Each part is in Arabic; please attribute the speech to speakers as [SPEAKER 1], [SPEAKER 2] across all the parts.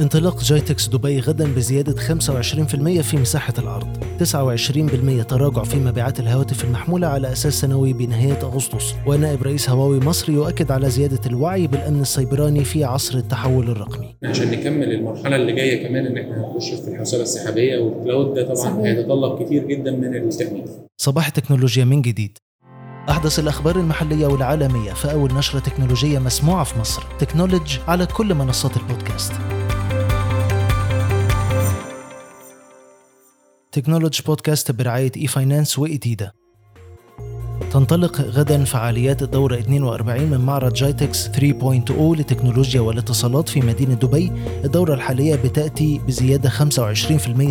[SPEAKER 1] انطلاق جايتكس دبي غدا بزيادة 25% في مساحة العرض 29% تراجع في مبيعات الهواتف المحمولة على أساس سنوي بنهاية أغسطس. ونائب رئيس هواوي مصر يؤكد على زيادة الوعي بالأمن السيبراني في عصر التحول الرقمي.
[SPEAKER 2] عشان نكمل المرحلة اللي جاية كمان إن إحنا هنخش في الحوسبه السحابية وال cloud ده طبعا هيتطلب كتير جدا من التكنيك.
[SPEAKER 1] صباح التكنولوجيا من جديد. أحدث الأخبار المحلية والعالمية في أول نشرة تكنولوجية مسموعة في مصر. تكنولوج على كل منصات البودكاست. تكنولوج بودكاست برعاية إي فاينانس وإيتيدا تنطلق غدا فعاليات الدورة 42 من معرض جايتكس 3.0 للتكنولوجيا والاتصالات في مدينة دبي. الدورة الحالية بتأتي بزيادة 25%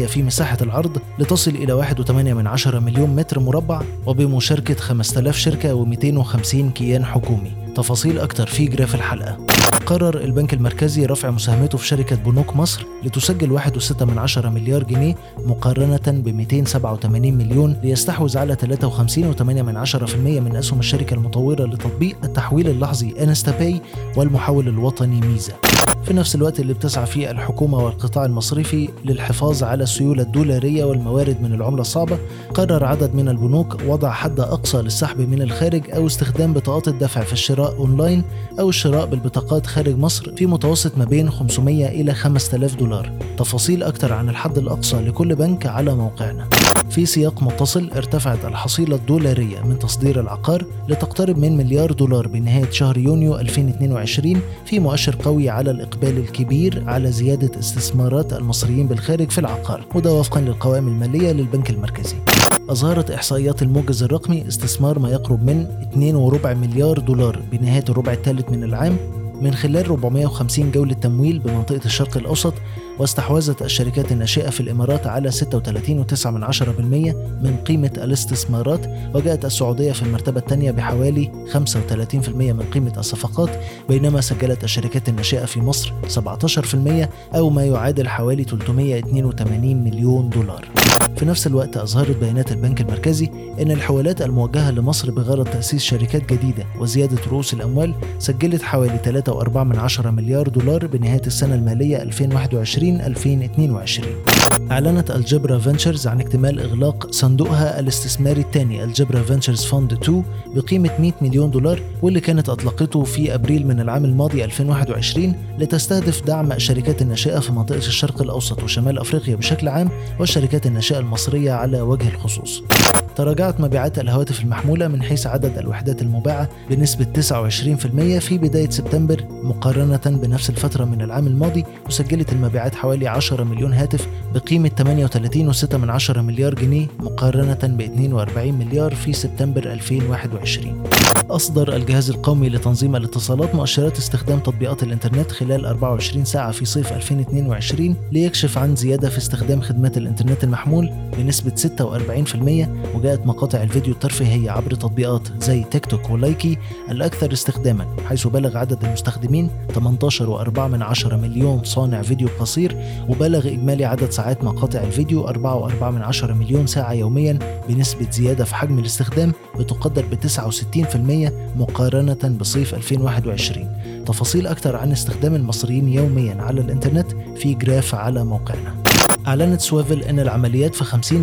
[SPEAKER 1] في مساحة العرض لتصل إلى 1.8 من عشرة مليون متر مربع وبمشاركة 5000 شركة و250 كيان حكومي. تفاصيل أكتر في جراف الحلقة. قرر البنك المركزي رفع مساهمته في شركة بنوك مصر لتسجل 1.6 من عشرة مليار جنيه مقارنة ب 287 مليون ليستحوذ على 53.8 من عشرة في المية من أسهم الشركة المطورة لتطبيق التحويل اللحظي انستا باي والمحول الوطني ميزة في نفس الوقت اللي بتسعى فيه الحكومة والقطاع المصرفي للحفاظ على السيولة الدولارية والموارد من العملة الصعبة قرر عدد من البنوك وضع حد أقصى للسحب من الخارج أو استخدام بطاقات الدفع في الشراء أونلاين أو الشراء بالبطاقات خارج مصر في متوسط ما بين 500 إلى 5000 دولار. تفاصيل أكثر عن الحد الأقصى لكل بنك على موقعنا. في سياق متصل ارتفعت الحصيلة الدولارية من تصدير العقار لتقترب من مليار دولار بنهاية شهر يونيو 2022 في مؤشر قوي على الإقبال الكبير على زيادة استثمارات المصريين بالخارج في العقار وده وفقا للقوائم المالية للبنك المركزي. أظهرت إحصائيات الموجز الرقمي استثمار ما يقرب من 2.4 مليار دولار بنهاية الربع الثالث من العام من خلال 450 جولة تمويل بمنطقة الشرق الأوسط واستحوذت الشركات الناشئة في الإمارات على 36.9% من قيمة الاستثمارات وجاءت السعودية في المرتبة الثانية بحوالي 35% من قيمة الصفقات بينما سجلت الشركات الناشئة في مصر 17% أو ما يعادل حوالي 382 مليون دولار. في نفس الوقت أظهرت بيانات البنك المركزي أن الحوالات الموجهة لمصر بغرض تأسيس شركات جديدة وزيادة رؤوس الأموال سجلت حوالي 3.4 من عشرة مليار دولار بنهاية السنة المالية 2021-2022 أعلنت Algebra Ventures عن اكتمال إغلاق صندوقها الاستثماري الثاني Algebra Ventures Fund 2 بقيمة 100 مليون دولار واللي كانت أطلقته في أبريل من العام الماضي 2021 لتستهدف دعم الشركات الناشئة في منطقة الشرق الأوسط وشمال أفريقيا بشكل عام والشركات الناشئة المصرية على وجه الخصوص. تراجعت مبيعات الهواتف المحمولة من حيث عدد الوحدات المباعة بنسبة 29% في بداية سبتمبر مقارنة بنفس الفترة من العام الماضي وسجلت المبيعات حوالي 10 مليون هاتف بقيمة 38.6 من عشرة مليار جنيه مقارنة ب 42 مليار في سبتمبر 2021 أصدر الجهاز القومي لتنظيم الاتصالات مؤشرات استخدام تطبيقات الإنترنت خلال 24 ساعة في صيف 2022 ليكشف عن زيادة في استخدام خدمات الإنترنت المحمول بنسبة 46% وجاءت مقاطع الفيديو الترفيهية عبر تطبيقات زي تيك توك ولايكي الأكثر استخداما حيث بلغ عدد المستخدمين 18.4 من عشرة مليون صانع فيديو قصير وبلغ إجمالي عدد ساعات مقاطع الفيديو 4.4 من عشرة مليون ساعة يوميا بنسبة زيادة في حجم الاستخدام بتقدر ب 69% مقارنة بصيف 2021 تفاصيل أكثر عن استخدام المصريين يوميا على الإنترنت في جراف على موقعنا. أعلنت سويفل أن العمليات في 50%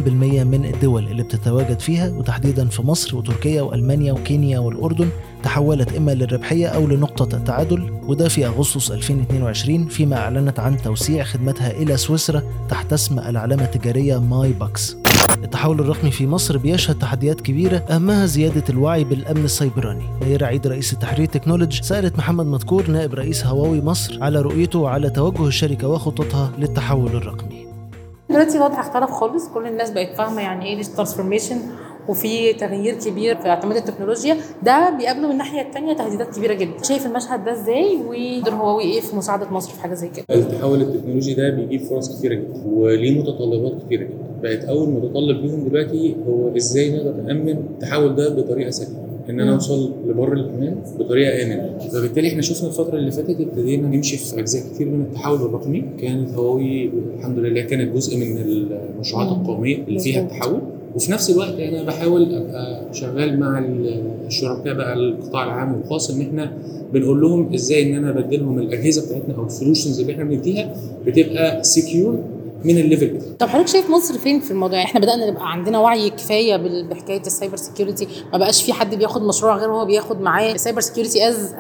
[SPEAKER 1] من الدول اللي بتتواجد فيها وتحديدا في مصر وتركيا وألمانيا وكينيا والأردن تحولت إما للربحية أو لنقطة التعادل وده في أغسطس 2022 فيما أعلنت عن توسيع خدمتها إلى سويسرا تحت اسم العلامة التجارية ماي باكس التحول الرقمي في مصر بيشهد تحديات كبيرة أهمها زيادة الوعي بالأمن السيبراني. نيرة عيد رئيس التحرير تكنولوجي سألت محمد مذكور نائب رئيس هواوي مصر على رؤيته وعلى توجه الشركة وخططها للتحول الرقمي.
[SPEAKER 3] دلوقتي الوضع اختلف خالص. كل الناس بقت فاهمة يعني إيه transformation وفي تغيير كبير في اعتماد التكنولوجيا. ده بيقابله من الناحية الثانية تهديدات كبيرة جدا. شايف المشهد ده إزاي؟ ودور هواوي إيه في مساعدة مصر في حاجة زي كده.
[SPEAKER 2] التحول التكنولوجي ده بيجيب فرص كتيرة جدا وليه متطلبات كتيرة جدا. بقت أول متطلب ليهم دلوقتي هو إزاي نقدر نأمن التحول ده بطريقة سليمة. إن أنا أوصل لبر الامان بطريقة آمنة. فبالتالي إحنا شفنا الفترة اللي فاتت ابتدينا نمشي في أجزاء كتير من التحول الرقمي. كانت هواوي الحمد لله كانت جزء من المشروعات القومية اللي فيها التحول. وفي نفس الوقت أنا بحاول أبقى شغال مع الشركاء بقى القطاع العام والخاص إن إحنا بنقول لهم إزاي إن أنا بديلهم الأجهزة بتاعتنا أو ال solutions اللي إحنا بنديها بتبقى secure من ال level بتاعه
[SPEAKER 3] طب حضرتك شايف مصر فين في الموضوع؟ يعني إحنا بدأنا نبقى عندنا وعي كفاية بحكاية ال cyber security ما بقاش في حد بياخد مشروع غير هو بياخد معاه ال cyber security
[SPEAKER 2] as.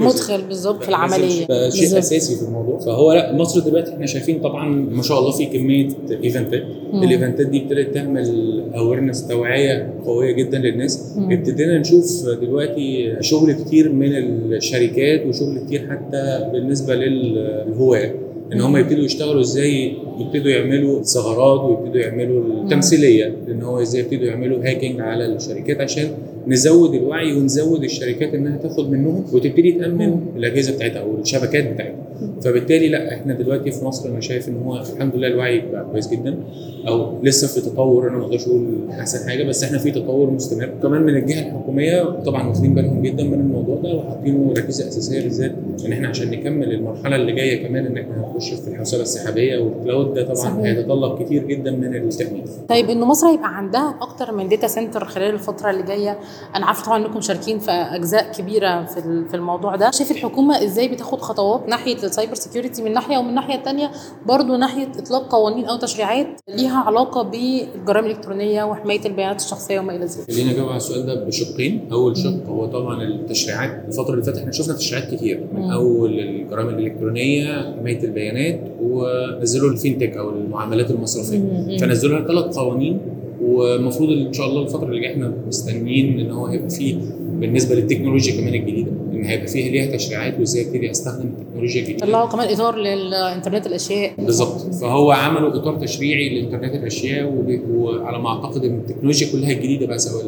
[SPEAKER 3] مدخل بالظبط في العملية
[SPEAKER 2] بقى شيء. أساسي في الموضوع فهو لا مصر دلوقتي إحنا شايفين طبعا ما شاء الله في كمية eventات.
[SPEAKER 3] ال
[SPEAKER 2] eventات دي ابتدت تعمل awareness توعية قوية جدا للناس
[SPEAKER 3] مم.
[SPEAKER 2] ابتدينا نشوف دلوقتي شغل كتير من الشركات وشغل كتير حتى بالنسبة للهواة إن هم. يبتدوا يشتغلوا إزاي يبتدوا يعملوا ثغرات ويبتدوا يعملوا التمثيليه إن هو إزاي يبتدوا يعملوا hacking على الشركات عشان نزود الوعي ونزود الشركات إنها تاخد منهم وتبتدي تأمن الأجهزة بتاعتها أو الشبكات بتاعتها. فبالتالي لا إحنا دلوقتي في مصر أنا شايف إن هو الحمد لله الوعي بقى كويس جدا أو لسه في تطور أنا ما أقدرش أقول أحسن حاجة بس إحنا في تطور مستمر. كمان من الجهة الحكومية طبعا واخدين بالهم جدا من الموضوع ده وحاطينه ركيزة أساسية بالذات إن إحنا عشان نكمل المرحلة اللي جاية كمان إن إحنا هنخش في الحوسبة السحابية وال cloud ده طبعا. هيتطلب كتير جدا من التكنيك
[SPEAKER 3] طيب إنه مصر هيبقى عندها أكتر من data center خلال الفترة اللي جاية؟ أنا عارفة طبعا إنكم شاركين في أجزاء كبيرة في في الموضوع ده. شايف الحكومة إزاي بتاخد خطوات ناحية ال cyber security من ناحية ومن الناحيه الثانية برضو ناحية إطلاق قوانين أو تشريعات ليها علاقة بالجرائم الإلكترونية وحماية البيانات الشخصية وما إلى ذلك.
[SPEAKER 2] خلينا اجاوب على السؤال ده بشقين. أول شق هو طبعا التشريعات. الفترة اللي فاتت إحنا شفنا تشريعات كتير. من. أول الجرائم الإلكترونية حماية البيانات ونزلوا ال fintech أو المعاملات
[SPEAKER 3] المصرفية.
[SPEAKER 2] فنزلوا ثلاث قوانين. والمفروض إن شاء الله الفترة اللي جاية إحنا مستنيين إن هو هيبقى فيه بالنسبة للتكنولوجيا كمان الجديدة إن هيبقى فيها ليها تشريعات وإزاي ابتدي استخدم التكنولوجيا الجديدة.
[SPEAKER 3] طلعوا كمان إطار للإنترنت الأشياء.
[SPEAKER 2] بالظبط فهو عملوا إطار تشريعي لانترنت الأشياء وعلى ما أعتقد إن التكنولوجيا كلها الجديدة بقى سواء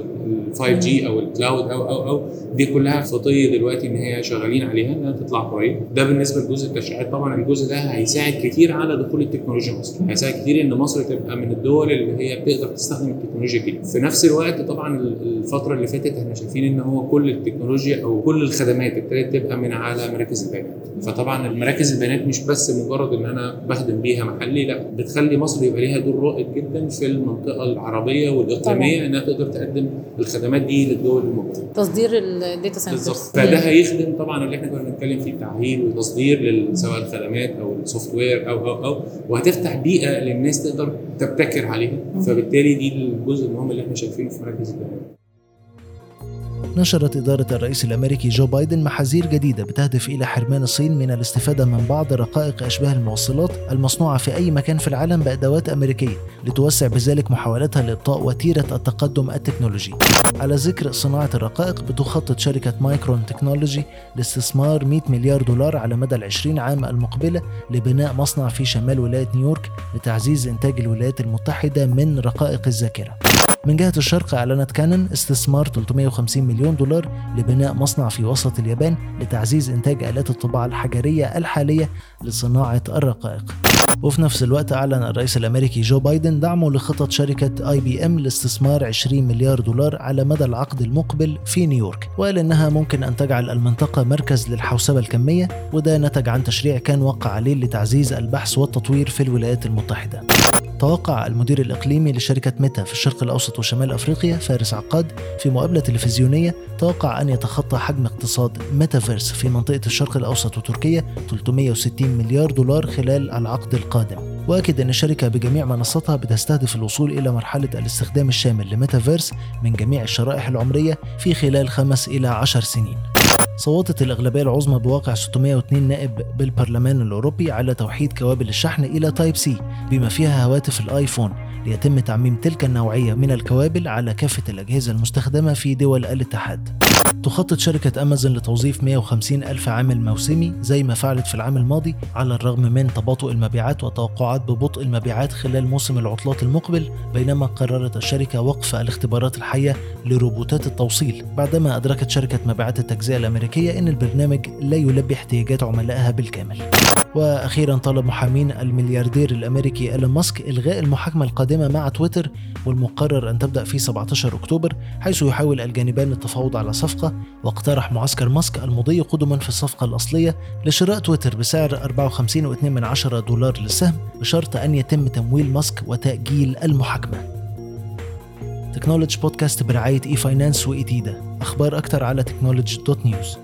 [SPEAKER 2] 5 G أو ال cloud أو أو أو دي كلها خطة دلوقتي إن هي شغالين عليها إنها تطلع قريب. ده بالنسبة لجزء التشريعات طبعا الجزء ده هيساعد كتير على دخول التكنولوجيا مصر. هيساعد كتير إن مصر تبقى من الدول اللي هي بتقدر تستخدم التكنولوجيا الجديده في نفس الوقت طبعا ال- الفترة اللي فاتت إحنا شايفين إن هو كل التكنولوجيا أو كل الخدمات ابتدت تبقى من على مراكز البيانات. فطبعا مراكز البيانات مش بس مجرد إن أنا بخدم بيها محلي لا بتخلي مصر يبقى ليها دور رائد جدا في المنطقة العربية والإقليمية إنها تقدر تقدم الخدمات دي للدول الموجوده
[SPEAKER 3] تصدير ال data centers
[SPEAKER 2] بالظبط. فده هيخدم طبعا اللي إحنا كنا بنتكلم فيه التعهيد والتصدير لل- سواء الخدمات أو ال software أو أو أو وهتفتح بيئة للناس تقدر تبتكر عليها. فبالتالي دي الجزء المهم اللي إحنا شايفينه في مراكز البيانات
[SPEAKER 1] نشرت إدارة الرئيس الأمريكي جو بايدن محاذير جديدة بتهدف إلى حرمان الصين من الاستفادة من بعض رقائق أشباه الموصلات المصنوعة في أي مكان في العالم بأدوات أمريكية لتوسع بذلك محاولتها لإبطاء وتيرة التقدم التكنولوجي. على ذكر صناعة الرقائق بتخطط شركة مايكرون تكنولوجي لاستثمار 100 مليار دولار على مدى العشرين عام المقبلة لبناء مصنع في شمال ولاية نيويورك لتعزيز إنتاج الولايات المتحدة من رقائق الذاكرة. من جهة الشرق أعلنت كانون استثمار 350 مليون دولار لبناء مصنع في وسط اليابان لتعزيز إنتاج آلات الطباعة الحجرية الحالية لصناعة الرقائق. وفي نفس الوقت أعلن الرئيس الأمريكي جو بايدن دعمه لخطط شركة آي بي إم لاستثمار 20 مليار دولار على مدى العقد المقبل في نيويورك، وقال إنها ممكن أن تجعل المنطقة مركز للحوسبة الكمية وده نتج عن تشريع كان وقع عليه لتعزيز البحث والتطوير في الولايات المتحدة. توقع المدير الإقليمي لشركة ميتا في الشرق الأوسط وشمال أفريقيا فارس عقاد في مقابلة تلفزيونية توقع أن يتخطى حجم اقتصاد ميتافيرس في منطقة الشرق الأوسط وتركيا 360 مليار دولار خلال العقد القادم. وأكد أن الشركة بجميع منصاتها بتستهدف الوصول إلى مرحلة الاستخدام الشامل لميتافيرس من جميع الشرائح العمرية في خلال خمس إلى عشر سنين. صوتت الأغلبية العظمى بواقع 602 نائب بالبرلمان الأوروبي على توحيد كوابل الشحن إلى Type C بما فيها هواتف الآيفون ليتم تعميم تلك النوعية من الكوابل على كافة الأجهزة المستخدمة في دول الاتحاد. تخطط شركة أمازون لتوظيف 150 ألف عامل موسمي زي ما فعلت في العام الماضي على الرغم من تباطؤ المبيعات وتوقعات ببطء المبيعات خلال موسم العطلات المقبل بينما قررت الشركة وقف الاختبارات الحية لروبوتات التوصيل. بعدما أدركت شركة مبيعات التجزئة الأمريكية أن البرنامج لا يلبي احتياجات عملائها بالكامل. وأخيرا طلب محامين الملياردير الأمريكي إيلون ماسك إلغاء المحاكمة القادمة مع تويتر والمقرر أن تبدأ في 17 أكتوبر حيث يحاول الجانبان التفاوض على صفقه واقترح معسكر ماسك المضي قدما في الصفقة الأصلية لشراء تويتر بسعر 54.2 دولار للسهم بشرط أن يتم تمويل ماسك وتأجيل المحاكمة. تكنولوجي بودكاست برعاية e-finance و ITIDA أخبار أكتر على تكنولوجي dot news